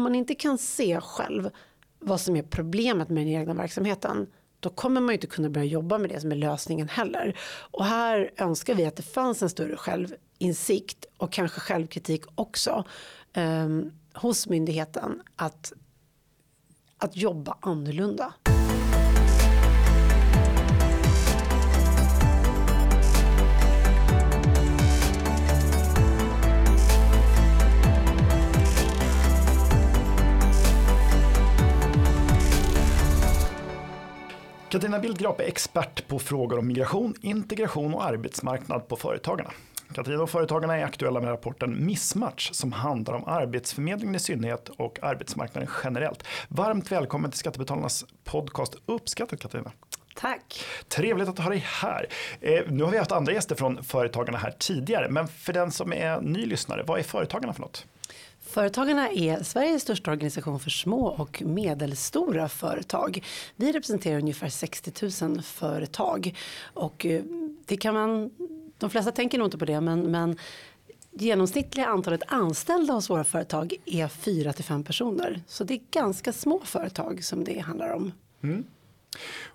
om man inte kan se själv vad som är problemet med den egna verksamheten då kommer man ju inte kunna börja jobba med det som är lösningen heller. Och här önskar vi att det fanns en större självinsikt och kanske självkritik också eh, hos myndigheten att, att jobba annorlunda. Katarina Bildgrap är expert på frågor om migration, integration och arbetsmarknad på Företagarna. Katarina och Företagarna är aktuella med rapporten Missmatch som handlar om Arbetsförmedlingen i synnerhet och arbetsmarknaden generellt. Varmt välkommen till Skattebetalarnas podcast. Uppskattat Katarina. Tack. Trevligt att ha dig här. Eh, nu har vi haft andra gäster från Företagarna här tidigare, men för den som är ny lyssnare, vad är Företagarna för något? Företagarna är Sveriges största organisation för små och medelstora företag. Vi representerar ungefär 60 000 företag och eh, det kan man, de flesta tänker nog inte på det men, men genomsnittliga antalet anställda hos våra företag är 4 till 5 personer. Så det är ganska små företag som det handlar om. Mm.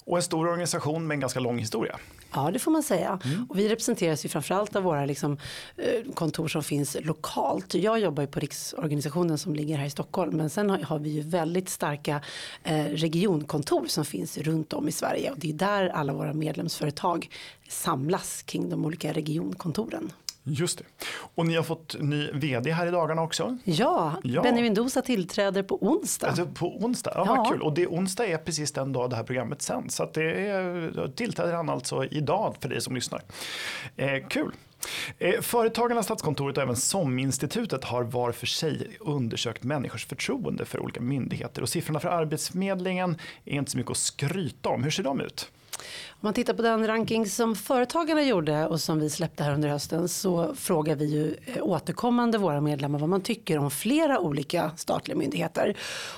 Och en stor organisation med en ganska lång historia. Ja det får man säga. Mm. Och vi representeras ju framförallt av våra liksom, eh, kontor som finns lokalt. Jag jobbar ju på riksorganisationen som ligger här i Stockholm. Men sen har vi ju väldigt starka eh, regionkontor som finns runt om i Sverige. Och det är där alla våra medlemsföretag samlas kring de olika regionkontoren. Just det. Och ni har fått ny vd här i dagarna också? Ja, ja. Benjamin Dosa tillträder på onsdag. Alltså på onsdag, ja, ja. vad kul. Och det, onsdag är precis den dag det här programmet sänds. Så det är, tillträder han alltså idag för dig som lyssnar. Eh, kul. Eh, Företagarna, Statskontoret och även SOM-institutet har var för sig undersökt människors förtroende för olika myndigheter. Och siffrorna för Arbetsförmedlingen är inte så mycket att skryta om. Hur ser de ut? Om man tittar på den ranking som Företagarna gjorde och som vi släppte här under hösten så frågar vi ju eh, återkommande våra medlemmar vad man tycker om flera olika statliga myndigheter.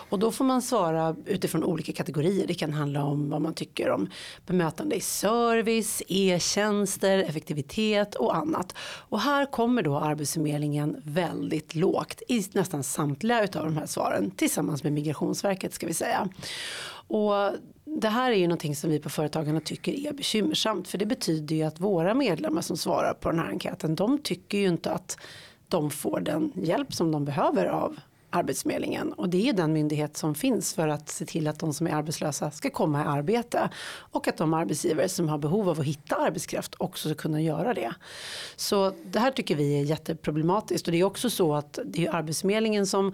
Och då får man svara utifrån olika kategorier. Det kan handla om vad man tycker om bemötande i service, e-tjänster, effektivitet och annat. Och här kommer då Arbetsförmedlingen väldigt lågt i nästan samtliga av de här svaren tillsammans med Migrationsverket ska vi säga. Och det här är ju någonting som vi på Företagarna tycker är bekymmersamt. För det betyder ju att våra medlemmar som svarar på den här enkäten. De tycker ju inte att de får den hjälp som de behöver av Arbetsförmedlingen. Och det är den myndighet som finns för att se till att de som är arbetslösa ska komma i arbete. Och att de arbetsgivare som har behov av att hitta arbetskraft också ska kunna göra det. Så det här tycker vi är jätteproblematiskt. Och det är också så att det är Arbetsförmedlingen som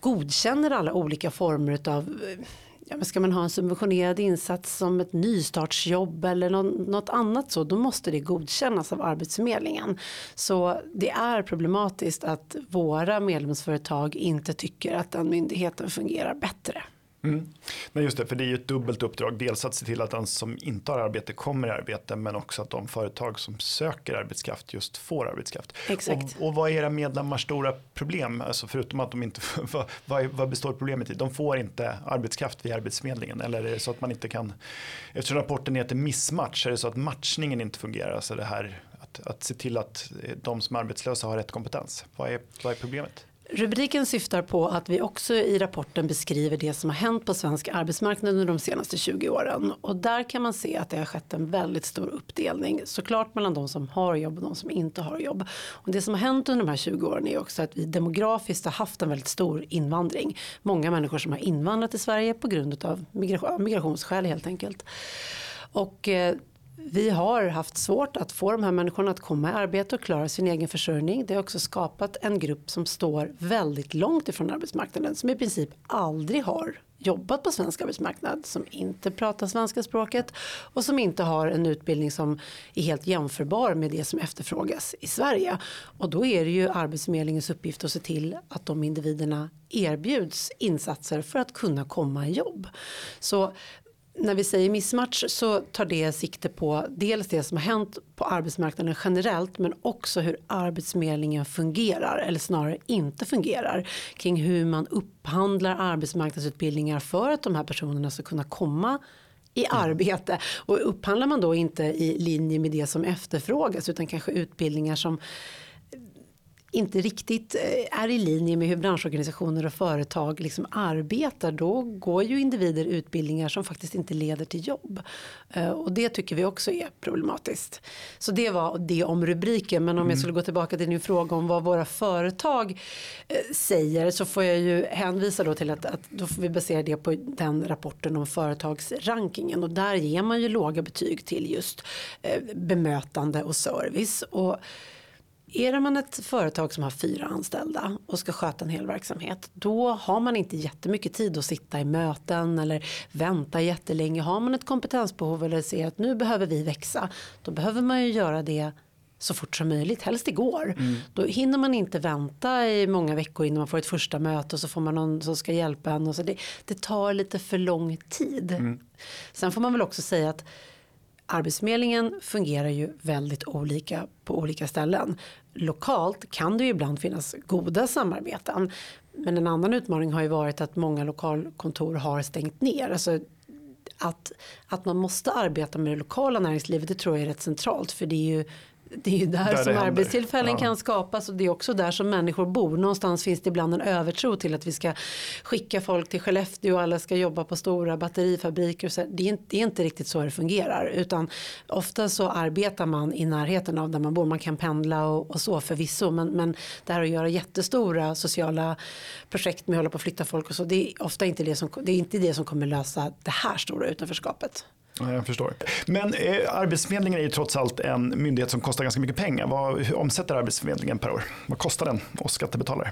godkänner alla olika former av eh, ja, men ska man ha en subventionerad insats som ett nystartsjobb eller något annat så då måste det godkännas av Arbetsförmedlingen. Så det är problematiskt att våra medlemsföretag inte tycker att den myndigheten fungerar bättre. Mm. Nej, just det, för det är ju ett dubbelt uppdrag. Dels att se till att den som inte har arbete kommer i arbete, men också att de företag som söker arbetskraft just får arbetskraft. Exakt. Och, och vad är era medlemmars stora problem? Alltså förutom att de inte, vad, vad, vad består problemet i? De får inte arbetskraft via Arbetsförmedlingen, eller är det så att man inte kan, eftersom rapporten heter missmatch, är det så att matchningen inte fungerar? Alltså det här att, att se till att de som är arbetslösa har rätt kompetens. Vad är, vad är problemet? Rubriken syftar på att vi också i rapporten beskriver det som har hänt på svensk arbetsmarknad under de senaste 20 åren. Och där kan man se att det har skett en väldigt stor uppdelning. Såklart mellan de som har jobb och de som inte har jobb. Och det som har hänt under de här 20 åren är också att vi demografiskt har haft en väldigt stor invandring. Många människor som har invandrat till Sverige på grund av migrationsskäl helt enkelt. Och eh, vi har haft svårt att få de här människorna att komma i arbete och klara sin egen försörjning. Det har också skapat en grupp som står väldigt långt ifrån arbetsmarknaden. Som i princip aldrig har jobbat på svensk arbetsmarknad. Som inte pratar svenska språket. Och som inte har en utbildning som är helt jämförbar med det som efterfrågas i Sverige. Och då är det ju Arbetsförmedlingens uppgift att se till att de individerna erbjuds insatser för att kunna komma i jobb. Så när vi säger missmatch så tar det sikte på dels det som har hänt på arbetsmarknaden generellt men också hur arbetsförmedlingen fungerar eller snarare inte fungerar kring hur man upphandlar arbetsmarknadsutbildningar för att de här personerna ska kunna komma i mm. arbete. Och upphandlar man då inte i linje med det som efterfrågas utan kanske utbildningar som inte riktigt eh, är i linje med hur branschorganisationer och företag liksom arbetar då går ju individer utbildningar som faktiskt inte leder till jobb. Eh, och det tycker vi också är problematiskt. Så det var det om rubriken men om mm. jag skulle gå tillbaka till din fråga om vad våra företag eh, säger så får jag ju hänvisa då till att, att då får vi basera det på den rapporten om företagsrankingen och där ger man ju låga betyg till just bemötande och service. Och är man ett företag som har fyra anställda och ska sköta en hel verksamhet då har man inte jättemycket tid att sitta i möten eller vänta jättelänge. Har man ett kompetensbehov eller ser att nu behöver vi växa då behöver man ju göra det så fort som möjligt, helst igår. Mm. Då hinner man inte vänta i många veckor innan man får ett första möte och så får man någon som ska hjälpa en. Och så det, det tar lite för lång tid. Mm. Sen får man väl också säga att Arbetsförmedlingen fungerar ju väldigt olika på olika ställen. Lokalt kan det ju ibland finnas goda samarbeten. Men en annan utmaning har ju varit att många lokalkontor har stängt ner. Alltså att, att man måste arbeta med det lokala näringslivet det tror jag är rätt centralt. För det är ju det är ju där, där som arbetstillfällen ja. kan skapas och det är också där som människor bor. Någonstans finns det ibland en övertro till att vi ska skicka folk till Skellefteå och alla ska jobba på stora batterifabriker. Så. Det, är inte, det är inte riktigt så det fungerar utan ofta så arbetar man i närheten av där man bor. Man kan pendla och, och så förvisso men, men det här att göra jättestora sociala projekt med att hålla på att flytta folk och så det är ofta inte det som, det är inte det som kommer lösa det här stora utanförskapet. Jag förstår. Men eh, Arbetsförmedlingen är ju trots allt en myndighet som kostar ganska mycket pengar. Vad hur omsätter Arbetsförmedlingen per år? Vad kostar den oss skattebetalare?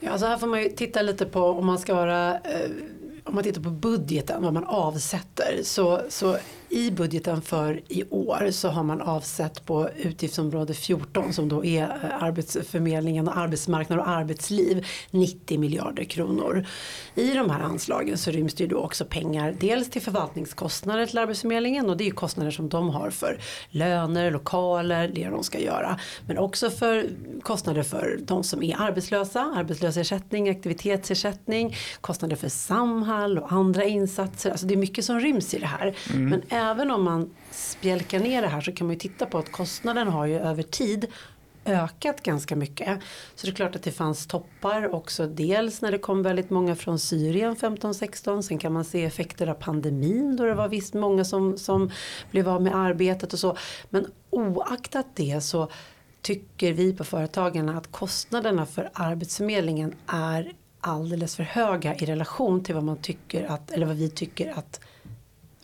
Ja, alltså här får man ju titta lite på om man ska vara eh, om man tittar på budgeten, vad man avsätter, så, så i budgeten för i år så har man avsett på utgiftsområde 14 som då är eh, Arbetsförmedlingen och arbetsmarknad och arbetsliv 90 miljarder kronor. I de här anslagen så ryms det ju då också pengar dels till förvaltningskostnader till Arbetsförmedlingen och det är ju kostnader som de har för löner, lokaler, det de ska göra. Men också för kostnader för de som är arbetslösa, arbetslösersättning, aktivitetsersättning, kostnader för Samhall och andra insatser. Alltså det är mycket som ryms i det här. Mm. Men även om man spjälkar ner det här så kan man ju titta på att kostnaden har ju över tid ökat ganska mycket. Så det är klart att det fanns toppar också. Dels när det kom väldigt många från Syrien 15-16. Sen kan man se effekter av pandemin då det var visst många som, som blev av med arbetet och så. Men oaktat det så tycker vi på Företagarna att kostnaderna för Arbetsförmedlingen är alldeles för höga i relation till vad man tycker att, eller vad vi tycker att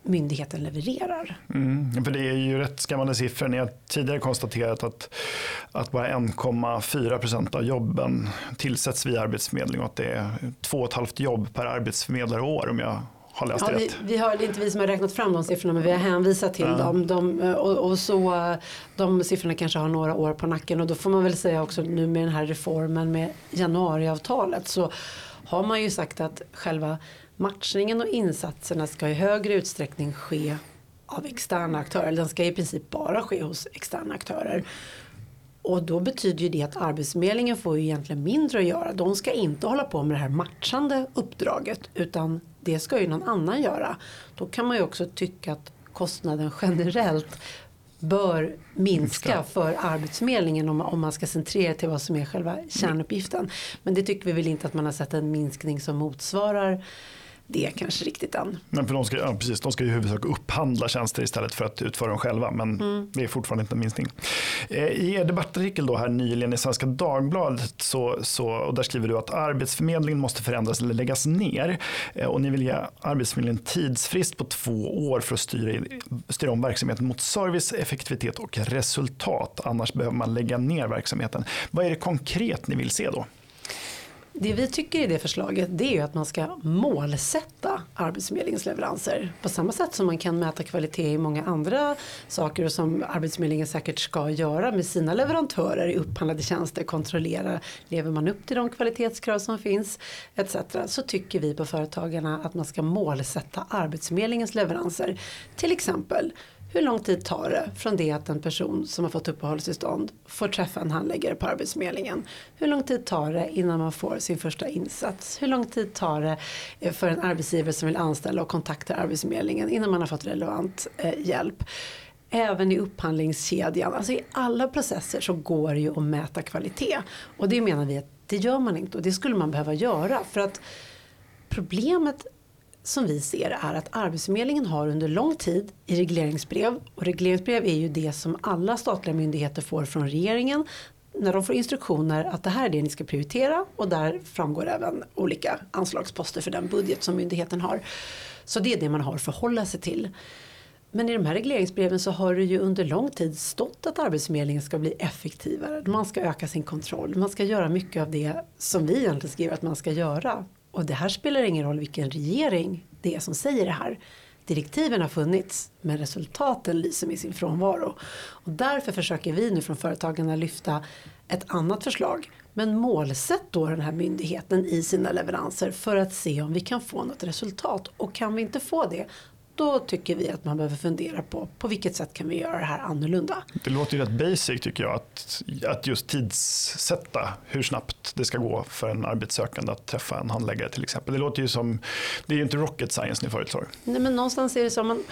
myndigheten levererar. Mm, för det är ju rätt skrämmande siffror. Ni har tidigare konstaterat att, att bara 1,4 procent av jobben tillsätts via arbetsförmedling och att det är 2,5 jobb per arbetsförmedlare år om jag har läst ja, rätt. Vi, vi har, det är inte vi som har räknat fram de siffrorna men vi har hänvisat till ja. dem. De, och, och, så, de siffrorna kanske har några år på nacken och då får man väl säga också nu med den här reformen med januariavtalet så har man ju sagt att själva matchningen och insatserna ska i högre utsträckning ske av externa aktörer. Den ska i princip bara ske hos externa aktörer. Och då betyder ju det att Arbetsförmedlingen får ju egentligen mindre att göra. De ska inte hålla på med det här matchande uppdraget utan det ska ju någon annan göra. Då kan man ju också tycka att kostnaden generellt bör minska för Arbetsförmedlingen om, om man ska centrera till vad som är själva kärnuppgiften. Men det tycker vi väl inte att man har sett en minskning som motsvarar det kanske riktigt än. Men för de, ska, ja, precis, de ska i huvudsak upphandla tjänster istället för att utföra dem själva. Men mm. det är fortfarande inte en minskning. Eh, I er debattartikel då här nyligen i Svenska Dagbladet så, så, och där skriver du att Arbetsförmedlingen måste förändras eller läggas ner. Eh, och ni vill ge Arbetsförmedlingen tidsfrist på två år för att styra, styra om verksamheten mot service, effektivitet och resultat. Annars behöver man lägga ner verksamheten. Vad är det konkret ni vill se då? Det vi tycker i det förslaget det är ju att man ska målsätta Arbetsförmedlingens leveranser. På samma sätt som man kan mäta kvalitet i många andra saker och som Arbetsförmedlingen säkert ska göra med sina leverantörer i upphandlade tjänster. Kontrollera, lever man upp till de kvalitetskrav som finns etc. Så tycker vi på Företagarna att man ska målsätta Arbetsförmedlingens leveranser. Till exempel hur lång tid tar det från det att en person som har fått uppehållstillstånd får träffa en handläggare på Arbetsförmedlingen? Hur lång tid tar det innan man får sin första insats? Hur lång tid tar det eh, för en arbetsgivare som vill anställa och kontakta Arbetsförmedlingen innan man har fått relevant eh, hjälp? även i upphandlingskedjan. Alltså i alla processer så går det ju att mäta kvalitet. Och det menar vi att det gör man inte och det skulle man behöva göra. För att problemet som vi ser är att Arbetsförmedlingen har under lång tid i regleringsbrev och regleringsbrev är ju det som alla statliga myndigheter får från regeringen när de får instruktioner att det här är det ni ska prioritera och där framgår även olika anslagsposter för den budget som myndigheten har. Så det är det man har att förhålla sig till. Men i de här regleringsbreven så har det ju under lång tid stått att Arbetsförmedlingen ska bli effektivare. Man ska öka sin kontroll. Man ska göra mycket av det som vi egentligen skriver att man ska göra. Och det här spelar ingen roll vilken regering det är som säger det här. Direktiven har funnits men resultaten lyser med sin frånvaro. Och därför försöker vi nu från företagen att lyfta ett annat förslag. Men målsätt då den här myndigheten i sina leveranser för att se om vi kan få något resultat. Och kan vi inte få det då tycker vi att man behöver fundera på på vilket sätt kan vi göra det här annorlunda. Det låter ju rätt basic tycker jag att, att just tidssätta hur snabbt det ska gå för en arbetssökande att träffa en handläggare till exempel. Det låter ju som, det är ju inte rocket science ni föreslår. Nej men någonstans är det så man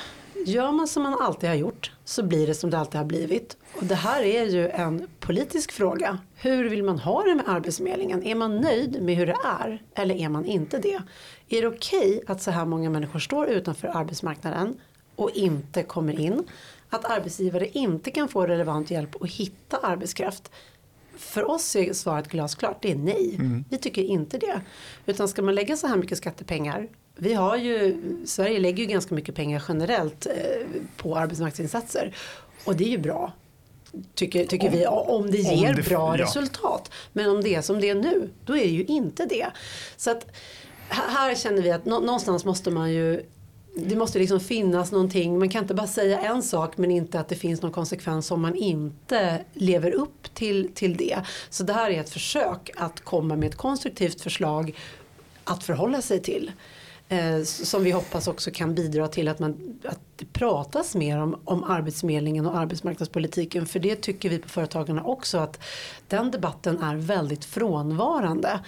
Gör man som man alltid har gjort så blir det som det alltid har blivit. Och det här är ju en politisk fråga. Hur vill man ha det med Arbetsförmedlingen? Är man nöjd med hur det är eller är man inte det? Är det okej okay att så här många människor står utanför arbetsmarknaden och inte kommer in? Att arbetsgivare inte kan få relevant hjälp att hitta arbetskraft? För oss är svaret glasklart, det är nej. Mm. Vi tycker inte det. Utan ska man lägga så här mycket skattepengar vi har ju, Sverige lägger ju ganska mycket pengar generellt eh, på arbetsmarknadsinsatser. Och det är ju bra. Tycker, tycker om, vi, om det ger om det, bra ja. resultat. Men om det är som det är nu, då är det ju inte det. Så att här känner vi att någonstans måste man ju det måste liksom finnas någonting. Man kan inte bara säga en sak men inte att det finns någon konsekvens om man inte lever upp till, till det. Så det här är ett försök att komma med ett konstruktivt förslag att förhålla sig till. Eh, som vi hoppas också kan bidra till att, man, att det pratas mer om, om Arbetsförmedlingen och arbetsmarknadspolitiken. För det tycker vi på Företagarna också att den debatten är väldigt frånvarande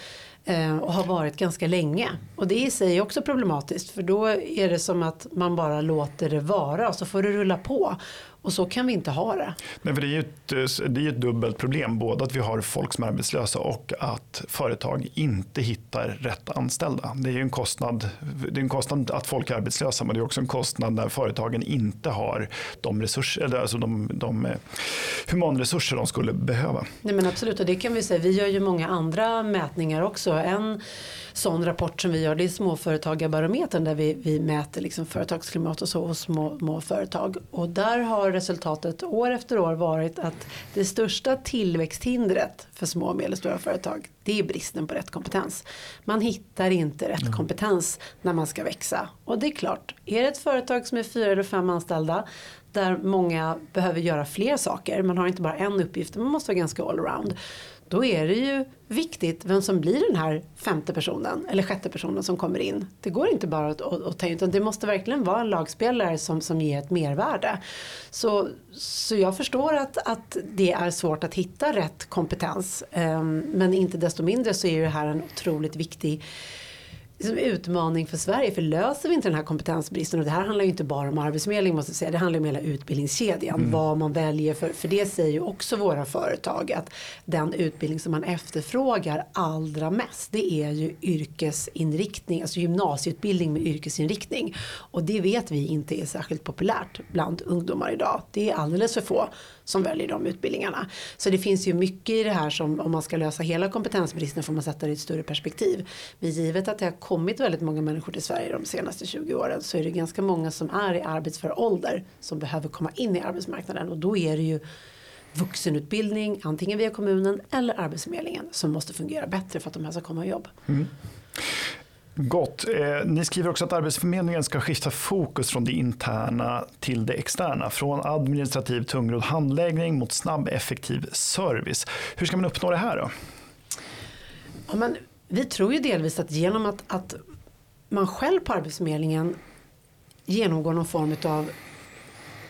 eh, och har varit ganska länge. Och det i sig är också problematiskt för då är det som att man bara låter det vara och så får det rulla på. Och så kan vi inte ha det. Nej, för det är ju ett, det är ett dubbelt problem. Både att vi har folk som är arbetslösa och att företag inte hittar rätt anställda. Det är ju en kostnad, det är en kostnad att folk är arbetslösa men det är också en kostnad när företagen inte har de, resurser, alltså de, de eh, humanresurser de skulle behöva. Nej, men absolut, och det kan vi säga. Vi gör ju många andra mätningar också. En sån rapport som vi gör det är Småföretagarbarometern där vi, vi mäter liksom företagsklimat och så hos små, små företag. Och där har resultatet år efter år varit att det största tillväxthindret för små och medelstora företag det är bristen på rätt kompetens. Man hittar inte rätt mm. kompetens när man ska växa. Och det är klart, är det ett företag som är fyra eller fem anställda där många behöver göra fler saker, man har inte bara en uppgift, man måste vara ganska allround då är det ju viktigt vem som blir den här femte personen eller sjätte personen som kommer in. Det går inte bara att, att, att ta in utan det måste verkligen vara en lagspelare som, som ger ett mervärde. Så, så jag förstår att, att det är svårt att hitta rätt kompetens um, men inte desto mindre så är det här en otroligt viktig liksom utmaning för Sverige. För löser vi inte den här kompetensbristen och det här handlar ju inte bara om arbetsförmedling måste jag säga. Det handlar om hela utbildningskedjan. Mm. Vad man väljer för, för det säger ju också våra företag att den utbildning som man efterfrågar allra mest det är ju yrkesinriktning, alltså gymnasieutbildning med yrkesinriktning. Och det vet vi inte är särskilt populärt bland ungdomar idag. Det är alldeles för få som väljer de utbildningarna. Så det finns ju mycket i det här som om man ska lösa hela kompetensbristen får man sätta det i ett större perspektiv. Men givet att det har kommit väldigt många människor till Sverige de senaste 20 åren så är det ganska många som är i arbetsför ålder som behöver komma in i arbetsmarknaden och då är det ju vuxenutbildning antingen via kommunen eller Arbetsförmedlingen som måste fungera bättre för att de här ska komma i jobb. Mm. Gott. Eh, ni skriver också att Arbetsförmedlingen ska skifta fokus från det interna till det externa. Från administrativ tungrodd handläggning mot snabb effektiv service. Hur ska man uppnå det här då? Ja, men vi tror ju delvis att genom att, att man själv på Arbetsförmedlingen genomgår någon form av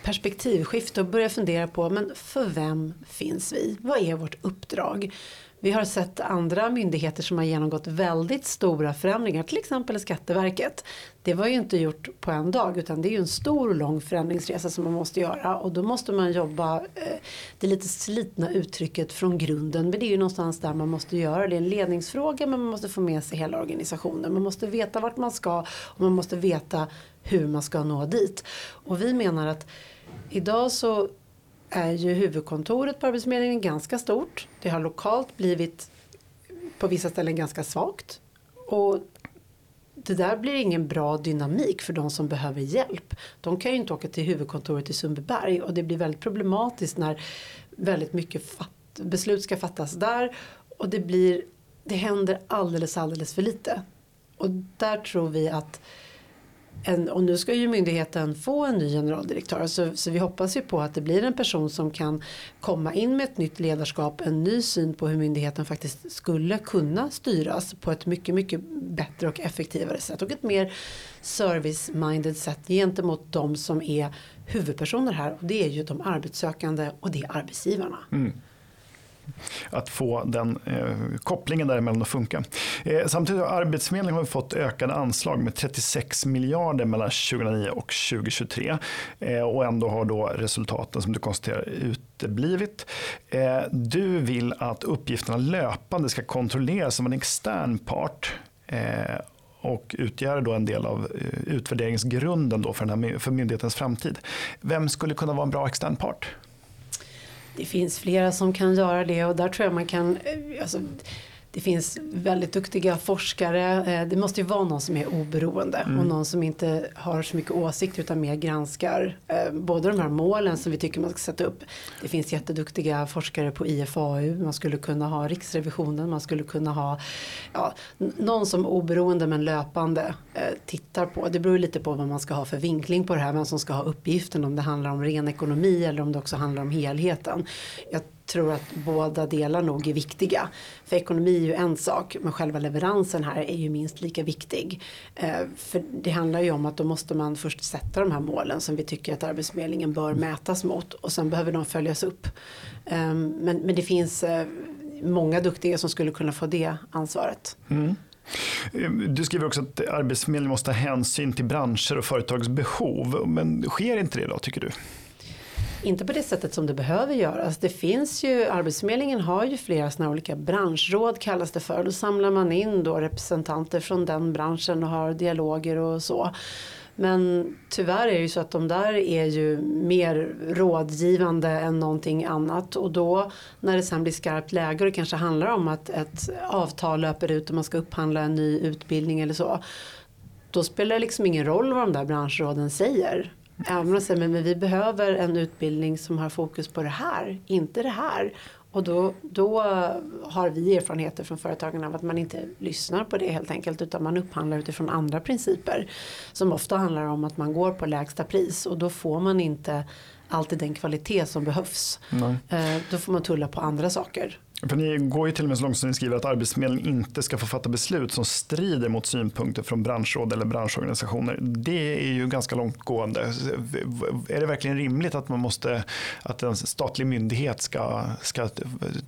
perspektivskifte och börjar fundera på men för vem finns vi? Vad är vårt uppdrag? Vi har sett andra myndigheter som har genomgått väldigt stora förändringar, till exempel Skatteverket. Det var ju inte gjort på en dag utan det är ju en stor och lång förändringsresa som man måste göra och då måste man jobba, eh, det lite slitna uttrycket från grunden men det är ju någonstans där man måste göra det. är en ledningsfråga men man måste få med sig hela organisationen. Man måste veta vart man ska och man måste veta hur man ska nå dit. Och vi menar att idag så är ju huvudkontoret på Arbetsförmedlingen ganska stort. Det har lokalt blivit på vissa ställen ganska svagt. Och det där blir ingen bra dynamik för de som behöver hjälp. De kan ju inte åka till huvudkontoret i Sundbyberg och det blir väldigt problematiskt när väldigt mycket beslut ska fattas där och det blir det händer alldeles alldeles för lite. Och där tror vi att en, och nu ska ju myndigheten få en ny generaldirektör. Så, så, vi hoppas ju på att det blir en person som kan komma in med ett nytt ledarskap, en ny syn på hur myndigheten faktiskt skulle kunna styras på ett mycket, mycket bättre och effektivare sätt och ett mer service-minded sätt gentemot de som är huvudpersoner här. Och det är ju de arbetssökande och det är arbetsgivarna. Mm att få den eh, kopplingen däremellan att funka. Eh, samtidigt har Arbetsförmedlingen har fått ökade anslag med 36 miljarder mellan 2009 och 2023 eh, och ändå har då resultaten som du konstaterar uteblivit. Eh, du vill att uppgifterna löpande ska kontrolleras av en extern part eh, och utgör då en del av eh, utvärderingsgrunden då för, den här, för myndighetens framtid. Vem skulle kunna vara en bra extern part? Det finns flera som kan göra det och där tror jag man kan, eh, alltså, det finns väldigt duktiga forskare. Eh, det måste ju vara någon som är oberoende mm. och någon som inte har så mycket åsikt utan mer granskar eh, både de här målen som vi tycker man ska sätta upp. Det finns jätteduktiga forskare på IFAU. Man skulle kunna ha Riksrevisionen. Man skulle kunna ha ja, någon som oberoende men löpande eh, tittar på. Det beror lite på vad man ska ha för vinkling på det här. Vem som ska ha uppgiften. Om det handlar om ren ekonomi eller om det också handlar om helheten. Jag tror att båda delar nog är viktiga. För ekonomi är ju en sak men själva leveransen här är ju minst lika viktig. Eh, för det handlar ju om att då måste man först sätta de här målen som vi tycker att Arbetsförmedlingen bör mätas mot och sen behöver de följas upp. Eh, men, men det finns eh, många duktiga som skulle kunna få det ansvaret. Mm. Du skriver också att Arbetsförmedlingen måste ta hänsyn till branscher och företags behov. Men sker inte det då tycker du? Inte på det sättet som det behöver göras. Det finns ju, Arbetsförmedlingen har ju flera sådana olika branschråd kallas det för. Då samlar man in då representanter från den branschen och har dialoger och så. Men tyvärr är det ju så att de där är ju mer rådgivande än någonting annat och då när det sen blir skarpt läge och det kanske handlar om att ett avtal löper ut och man ska upphandla en ny utbildning eller så. Då spelar det liksom ingen roll vad de där branschråden säger. Ja, men, säger men vi behöver en utbildning som har fokus på det här, inte det här. Och då, då har vi erfarenheter från företagen av att man inte lyssnar på det helt enkelt utan man upphandlar utifrån andra principer. Som ofta handlar om att man går på lägsta pris och då får man inte alltid den kvalitet som behövs. Nej. Eh, då får man tulla på andra saker. För ni går ju till och med så långt som ni skriver att Arbetsförmedlingen inte ska få fatta beslut som strider mot synpunkter från branschråd eller branschorganisationer. Det är ju ganska långtgående. Är det verkligen rimligt att man måste att en statlig myndighet ska, ska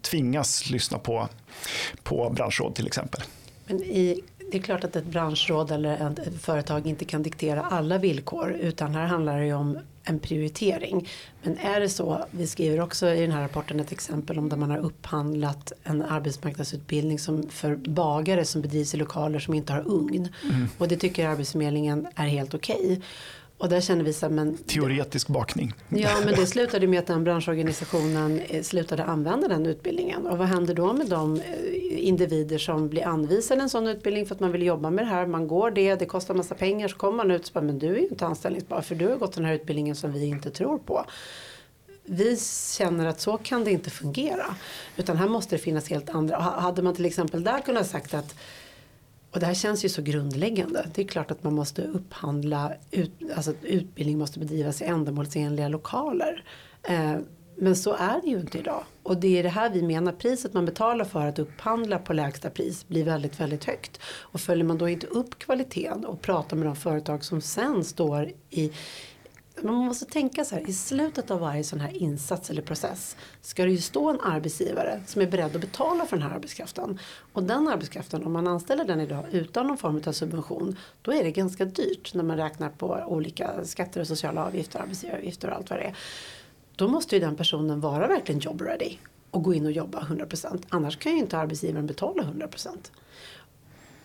tvingas lyssna på, på branschråd till exempel? Men i det är klart att ett branschråd eller ett företag inte kan diktera alla villkor utan här handlar det ju om en prioritering. Men är det så, vi skriver också i den här rapporten ett exempel om där man har upphandlat en arbetsmarknadsutbildning som för bagare som bedrivs i lokaler som inte har ugn. Mm. Och det tycker Arbetsförmedlingen är helt okej. Okay. Och där känner vi så här, men... Teoretisk bakning. Ja, men det slutade med att den branschorganisationen eh, slutade använda den utbildningen. Och vad händer då med de eh, individer som blir anvisade en sån utbildning för att man vill jobba med det här. Man går det, det kostar massa pengar, så kommer man ut och bara, men du är ju inte anställningsbar för du har gått den här utbildningen som vi inte tror på vi känner att så kan det inte fungera. Utan här måste det finnas helt andra. Hade man till exempel där kunnat sagt att och det här känns ju så grundläggande. Det är klart att man måste upphandla, ut, alltså utbildning måste bedrivas i ändamålsenliga lokaler. Eh, men så är det ju inte idag. Och det är det här vi menar, priset man betalar för att upphandla på lägsta pris blir väldigt, väldigt högt. Och följer man då inte upp kvaliteten och pratar med de företag som sen står i man måste tänka så här, i slutet av varje sån här insats eller process ska det ju stå en arbetsgivare som är beredd att betala för den här arbetskraften. Och den arbetskraften, om man anställer den idag utan någon form av subvention, då är det ganska dyrt när man räknar på olika skatter och sociala avgifter, arbetsgivaravgifter och allt vad det är. Då måste ju den personen vara verkligen job ready och gå in och jobba 100%. Annars kan ju inte arbetsgivaren betala 100%.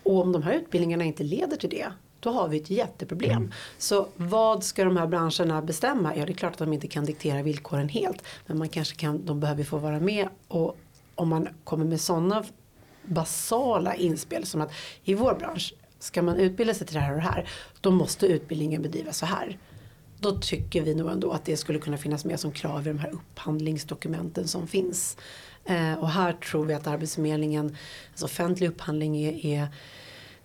Och om de här utbildningarna inte leder till det då har vi ett jätteproblem. Mm. Så vad ska de här branscherna bestämma? Ja det är klart att de inte kan diktera villkoren helt. Men man kanske kan, de behöver få vara med och om man kommer med sådana basala inspel som att i vår bransch ska man utbilda sig till det här och det här då måste utbildningen bedrivas så här. Då tycker vi nog ändå att det skulle kunna finnas med som krav i de här upphandlingsdokumenten som finns. Eh, och här tror vi att Arbetsförmedlingen, alltså offentlig upphandling är, är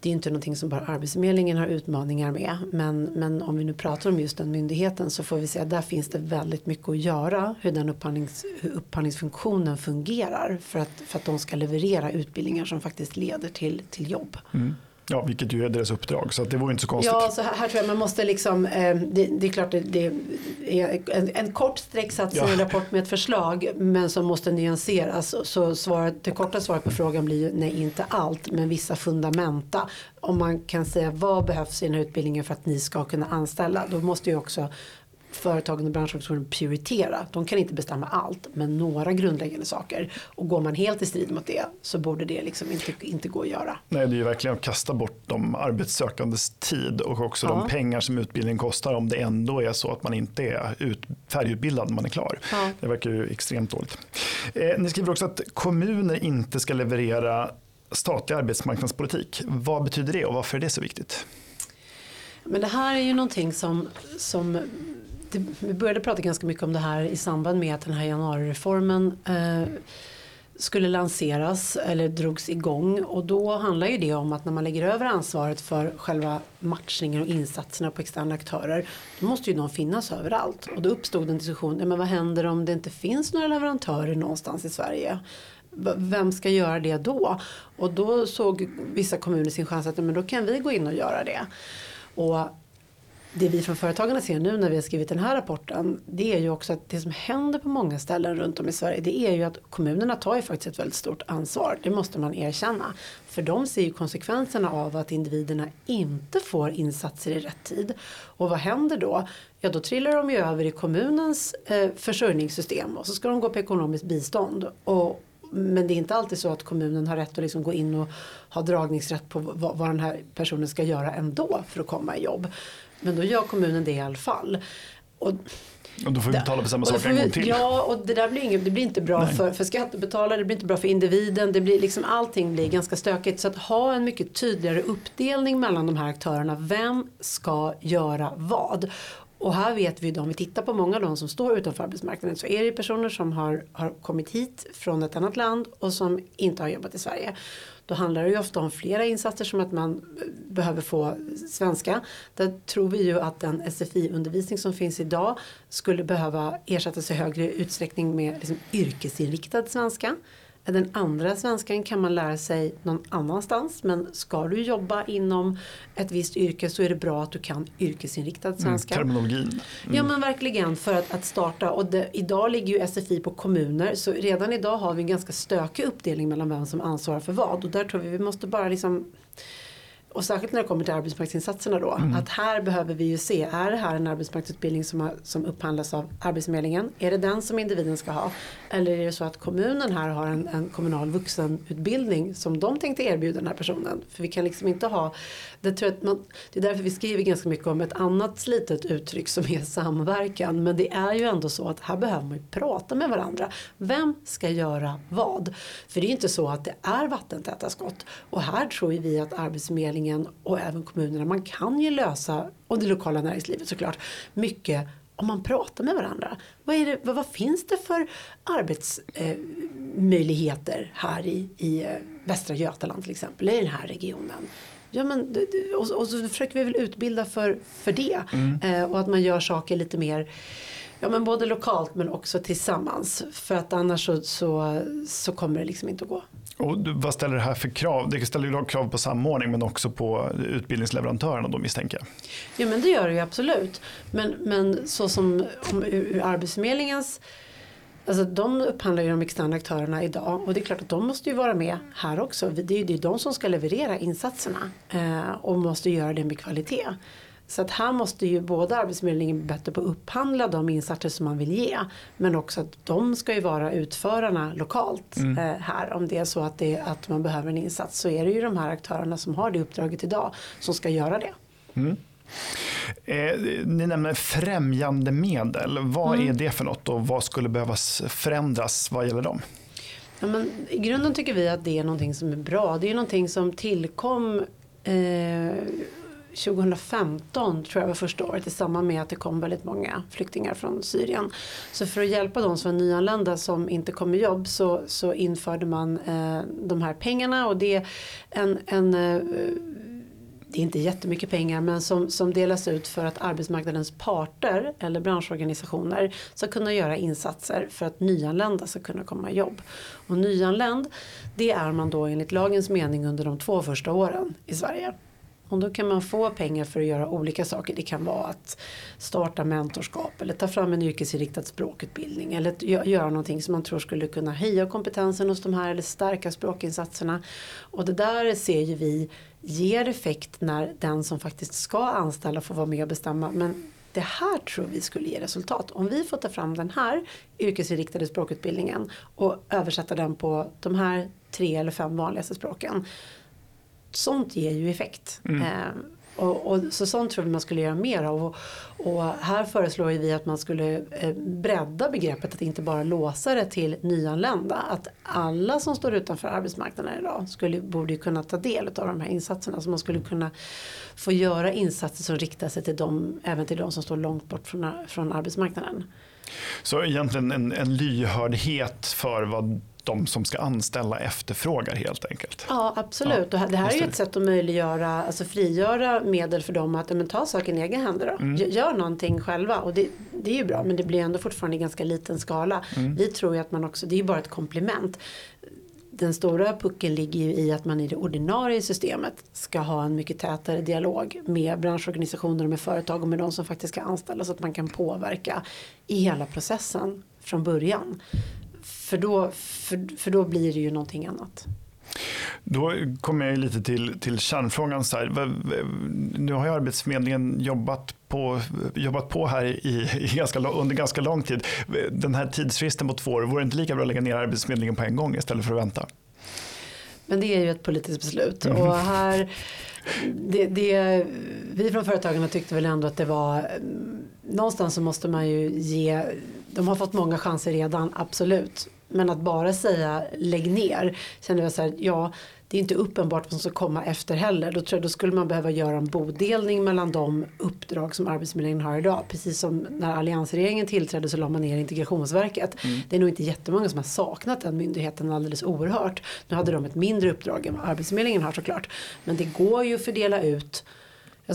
det är inte någonting som bara Arbetsförmedlingen har utmaningar med. Men, men om vi nu pratar om just den myndigheten så får vi säga att där finns det väldigt mycket att göra. Hur den upphandlings, hur upphandlingsfunktionen fungerar. För att, för att de ska leverera utbildningar som faktiskt leder till, till jobb. Mm. Ja, vilket ju är deras uppdrag så det vore inte så konstigt. Ja, så här, här tror jag man måste liksom, eh, det, det, är klart det, det är en, en kort strecksats ja. i en rapport med ett förslag men som måste nyanseras. Så svaret, det korta svaret på frågan blir ju nej inte allt men vissa fundamenta. Om man kan säga vad behövs i den här utbildningen för att ni ska kunna anställa då måste ju också företagen och branschorganisationen prioritera. De kan inte bestämma allt men några grundläggande saker. Och går man helt i strid mot det så borde det liksom inte, inte gå att göra. Nej, det är ju verkligen att kasta bort de arbetssökandes tid och också ja. de pengar som utbildningen kostar om det ändå är så att man inte är ut, färdigutbildad när man är klar. Ja. Det verkar ju extremt dåligt. Eh, ni skriver också att kommuner inte ska leverera statlig arbetsmarknadspolitik. Vad betyder det och varför är det så viktigt? Men det här är ju någonting som, som det, vi började prata ganska mycket om det här i samband med att den här januarireformen eh, skulle lanseras eller drogs igång och då handlar ju det om att när man lägger över ansvaret för själva matchningen och insatserna på externa aktörer då måste ju de finnas överallt och då uppstod en diskussion, ja, men vad händer om det inte finns några leverantörer någonstans i Sverige? Vem ska göra det då? Och då såg vissa kommuner sin chans att men då kan vi gå in och göra det. Och det vi från Företagarna ser nu när vi har skrivit den här rapporten det är ju också att det som händer på många ställen runt om i Sverige det är ju att kommunerna tar ju faktiskt ett väldigt stort ansvar. Det måste man erkänna. För de ser ju konsekvenserna av att individerna inte får insatser i rätt tid. Och vad händer då? Ja då trillar de ju över i kommunens eh, försörjningssystem och så ska de gå på ekonomiskt bistånd. Och, men det är inte alltid så att kommunen har rätt att liksom gå in och ha dragningsrätt på vad, vad den här personen ska göra ändå för att komma i jobb. Men då gör kommunen det i alla fall. Och, och då får vi betala för samma sak en gång till. Ja, och det där blir, inget, det blir inte bra för, för skattebetalare, det blir inte bra för individen. Det blir liksom, allting blir ganska stökigt. Så att ha en mycket tydligare uppdelning mellan de här aktörerna. Vem ska göra vad? Och här vet vi då, om vi tittar på många av de som står utanför arbetsmarknaden så är det personer som har, har kommit hit från ett annat land och som inte har jobbat i Sverige. Då handlar det ju ofta om flera insatser som att man behöver få svenska. Där tror vi ju att den SFI-undervisning som finns idag skulle behöva ersättas i högre utsträckning med liksom yrkesinriktad svenska. Den andra svenskan kan man lära sig någon annanstans men ska du jobba inom ett visst yrke så är det bra att du kan yrkesinriktad mm, svenska. Mm, terminologin. Mm. Ja men verkligen för att, att starta och det, idag ligger ju SFI på kommuner så redan idag har vi en ganska stökig uppdelning mellan vem som ansvarar för vad och där tror vi vi måste bara liksom och särskilt när det kommer till arbetsmarknadsinsatserna då. Mm. Att här behöver vi ju se, är det här en arbetsmarknadsutbildning som, har, som upphandlas av Arbetsförmedlingen? Är det den som individen ska ha? Eller är det så att kommunen här har en, en kommunal vuxenutbildning som de tänkte erbjuda den här personen? För vi kan liksom inte ha, det, tror jag man, det är därför vi skriver ganska mycket om ett annat slitet uttryck som är samverkan. Men det är ju ändå så att här behöver man ju prata med varandra. Vem ska göra vad? För det är inte så att det är vattentäta skott. Och här tror vi att Arbetsförmedlingen regeringen och även kommunerna. Man kan ju lösa, och det lokala näringslivet såklart, mycket om man pratar med varandra. Vad, det, vad, vad finns det för arbetsmöjligheter eh, här i, i eh, Västra Götaland till exempel, i den här regionen? Ja, men, och, och så försöker vi väl utbilda för, för det. Mm. Eh, och att man gör saker lite mer Ja men både lokalt men också tillsammans. För att annars så, så, så kommer det liksom inte att gå. Och vad ställer det här för krav? Det ställer ju krav på samordning men också på utbildningsleverantörerna då misstänker jag. Ja men det gör det ju absolut. Men, men så som om, ur Arbetsförmedlingens Alltså de upphandlar ju de externa aktörerna idag och det är klart att de måste ju vara med här också. Det är ju det är de som ska leverera insatserna eh, och måste göra det med kvalitet. Så att här måste ju både Arbetsförmedlingen bli bättre på att upphandla de insatser som man vill ge. Men också att de ska ju vara utförarna lokalt mm. eh, här. Om det är så att, det, att man behöver en insats så är det ju de här aktörerna som har det uppdraget idag som ska göra det. Mm. Eh, ni nämner främjande medel. Vad mm. är det för något och vad skulle behövas förändras vad gäller dem? Ja, men I grunden tycker vi att det är någonting som är bra. Det är någonting som tillkom eh, 2015 tror jag var första året i samband med att det kom väldigt många flyktingar från Syrien. Så för att hjälpa de som var nyanlända som inte kom i jobb så, så införde man eh, de här pengarna och det är en, en eh, det är inte jättemycket pengar men som, som delas ut för att arbetsmarknadens parter eller branschorganisationer ska kunna göra insatser för att nyanlända ska kunna komma i jobb. Och nyanländ det är man då enligt lagens mening under de två första åren i Sverige. Och då kan man få pengar för att göra olika saker. Det kan vara att starta mentorskap eller ta fram en yrkesinriktad språkutbildning. Eller göra någonting som man tror skulle kunna höja kompetensen hos de här eller stärka språkinsatserna. Och det där ser ju vi ger effekt när den som faktiskt ska anställa får vara med och bestämma. Men det här tror vi skulle ge resultat. Om vi får ta fram den här yrkesinriktade språkutbildningen och översätta den på de här tre eller fem vanligaste språken sånt ger ju effekt. Mm. Eh, och, och, så sånt tror vi man skulle göra mer av. Och, och här föreslår vi att man skulle eh, bredda begreppet att inte bara låsa det till nyanlända. Att alla som står utanför arbetsmarknaden idag skulle, borde kunna ta del av de här insatserna. Så man skulle kunna få göra insatser som riktar sig till dem, även till de som står långt bort från, från arbetsmarknaden. Så egentligen en, en lyhördhet för vad de som ska anställa efterfrågar helt enkelt. Ja absolut ja, och det här är ju ett sätt att möjliggöra, alltså frigöra medel för dem att men, ta saken i egna händer då. Mm. Gör någonting själva och det, det är ju bra men det blir ändå fortfarande i ganska liten skala. Mm. Vi tror ju att man också, det är ju bara ett komplement. Den stora pucken ligger ju i att man i det ordinarie systemet ska ha en mycket tätare dialog med branschorganisationer och med företag och med de som faktiskt ska anställa så att man kan påverka i hela processen från början. För då, för, för då blir det ju någonting annat. Då kommer jag lite till, till kärnfrågan. Så här. Nu har ju Arbetsförmedlingen jobbat på, jobbat på här i, i ganska, under ganska lång tid. Den här tidsfristen på två år, vore det inte lika bra att lägga ner Arbetsförmedlingen på en gång istället för att vänta? Men det är ju ett politiskt beslut. Mm. Och här, det, det, vi från Företagarna tyckte väl ändå att det var någonstans så måste man ju ge de har fått många chanser redan, absolut. Men att bara säga lägg ner känner jag så här, ja det är inte uppenbart vad som ska komma efter heller. Då, tror jag, då skulle man behöva göra en bodelning mellan de uppdrag som Arbetsförmedlingen har idag. Precis som när alliansregeringen tillträdde så la man ner Integrationsverket. Mm. Det är nog inte jättemånga som har saknat den myndigheten alldeles oerhört. Nu hade de ett mindre uppdrag än vad Arbetsförmedlingen har såklart. Men det går ju att fördela ut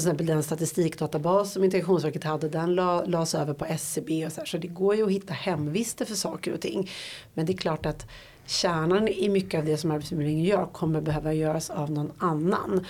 till exempel den statistikdatabas som Integrationsverket hade den la, lades över på SCB och så här, så det går ju att hitta hemvister för saker och ting. Men det är klart att kärnan i mycket av det som Arbetsförmedlingen gör kommer behöva göras av någon annan.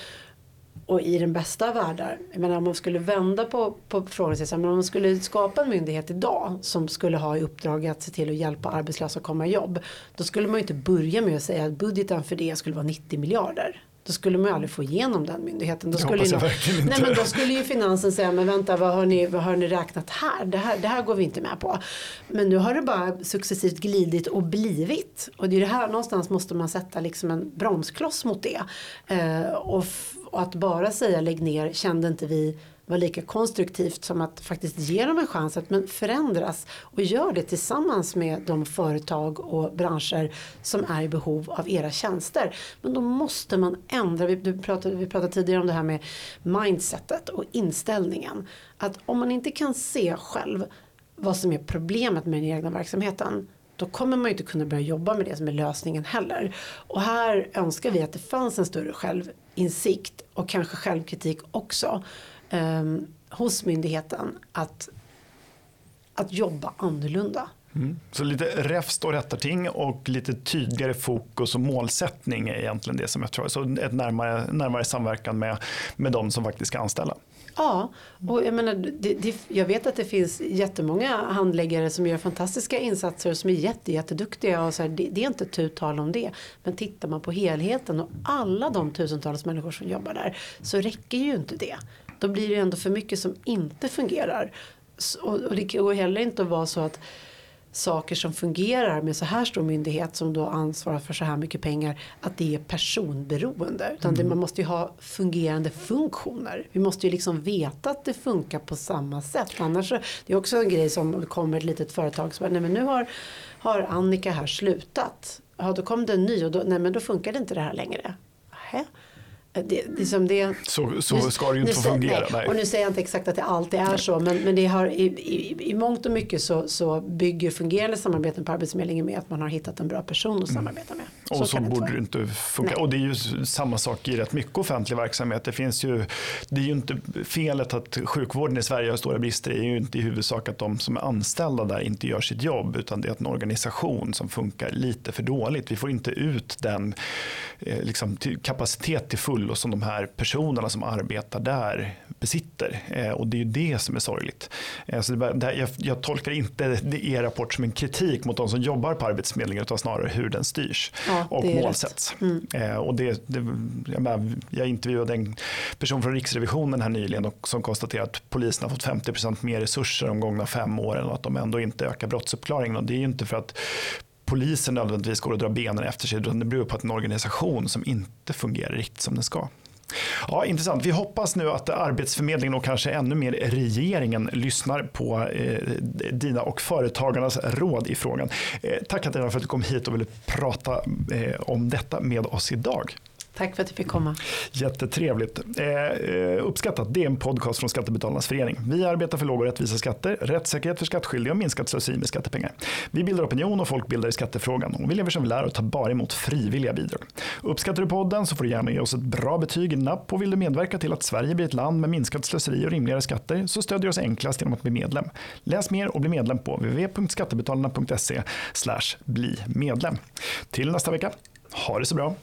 Och i den bästa av världar, jag menar om man skulle vända på, på frågan, men om man skulle skapa en myndighet idag som skulle ha i uppdrag att se till att hjälpa arbetslösa att komma i jobb. Då skulle man ju inte börja med att säga att budgeten för det skulle vara 90 miljarder. Då skulle man ju aldrig få igenom den myndigheten. Då skulle, ju, nej, men då skulle ju finansen säga, men vänta vad har, ni, vad har ni räknat här? Det, här? det här går vi inte med på. Men nu har det bara successivt glidit och blivit. Och det är det här någonstans måste man sätta liksom en bromskloss mot det. Eh, och, och att bara säga lägg ner kände inte vi vara lika konstruktivt som att faktiskt ge dem en chans att men förändras och gör det tillsammans med de företag och branscher som är i behov av era tjänster. Men då måste man ändra, vi pratade, vi pratade tidigare om det här med mindsetet och inställningen. Att om man inte kan se själv vad som är problemet med den egna verksamheten då kommer man ju inte kunna börja jobba med det som är lösningen heller. Och här önskar vi att det fanns en större självinsikt och kanske självkritik också eh, hos myndigheten att, att jobba annorlunda. Mm. Så lite räfst och rättarting och lite tydligare fokus och målsättning är egentligen det som jag tror. Så ett närmare, närmare samverkan med, med de som faktiskt ska anställa. Ja, och jag, menar, det, det, jag vet att det finns jättemånga handläggare som gör fantastiska insatser och som är jätte, jätteduktiga. Och så här, det, det, är inte tu tal om det. Men tittar man på helheten och alla de tusentals människor som jobbar där så räcker ju inte det. Då blir det ändå för mycket som inte fungerar. Och, och det går heller inte att vara så att saker som fungerar med så här stor myndighet som då ansvarar för så här mycket pengar att det är personberoende. Utan mm. det, man måste ju ha fungerande funktioner. Vi måste ju liksom veta att det funkar på samma sätt. Annars så, det är också en grej som kommer ett litet företag som nej men nu har, har Annika här slutat. Ja då kom det en ny och då, nej men då funkar det inte det här längre. Hä? Det, det som det, så, så ska det ju inte få fungera. Nej. nej. Och nu säger jag inte exakt att det alltid är så men, men det har, i, i, i mångt och mycket så, så bygger fungerande samarbeten på Arbetsförmedlingen med att man har hittat en bra person att samarbeta med. Så och så borde det inte funka. Nej. Och det är ju samma sak i rätt mycket offentlig verksamhet. Det finns ju, det är ju inte felet att sjukvården i Sverige har stora brister. Det är ju inte i huvudsak att de som är anställda där inte gör sitt jobb utan det är en organisation som funkar lite för dåligt. Vi får inte ut den eh, liksom, kapacitet till full och som de här personerna som arbetar där besitter. Eh, och det är ju det som är sorgligt. Eh, så det, det, jag, jag, tolkar inte er rapport som en kritik mot de som jobbar på Arbetsförmedlingen utan snarare hur den styrs ja, och målsätts. Mm. Eh, och det, det, jag, menar, jag intervjuade en person från Riksrevisionen här nyligen och, som konstaterade att polisen har fått 50% mer resurser de gångna fem åren och att de ändå inte ökar brottsuppklaringen. Och det är ju inte för att polisen nödvändigtvis går och drar benen efter sig utan det beror på att en organisation som inte fungerar riktigt som den ska. Ja, intressant. Vi hoppas nu att Arbetsförmedlingen och kanske ännu mer regeringen lyssnar på eh, dina och företagarnas råd i frågan. Eh, tack Katarina för att du kom hit och ville prata eh, om detta med oss idag. Tack för att du fick komma. Jättetrevligt. Eh, eh, uppskattat. Det är en podcast från Skattebetalarnas förening. Vi arbetar för låga och rättvisa skatter, rättssäkerhet för skattskyldiga och minskat slöseri med skattepengar. Vi bildar opinion och folkbildar i skattefrågan och vi lever som vi lär och tar bara emot frivilliga bidrag. Uppskattar du podden så får du gärna ge oss ett bra betyg i napp och vill du medverka till att Sverige blir ett land med minskat slöseri och rimligare skatter så stödjer du oss enklast genom att bli medlem. Läs mer och bli medlem på www.skattebetalarna.se bli medlem. Till nästa vecka. Ha det så bra.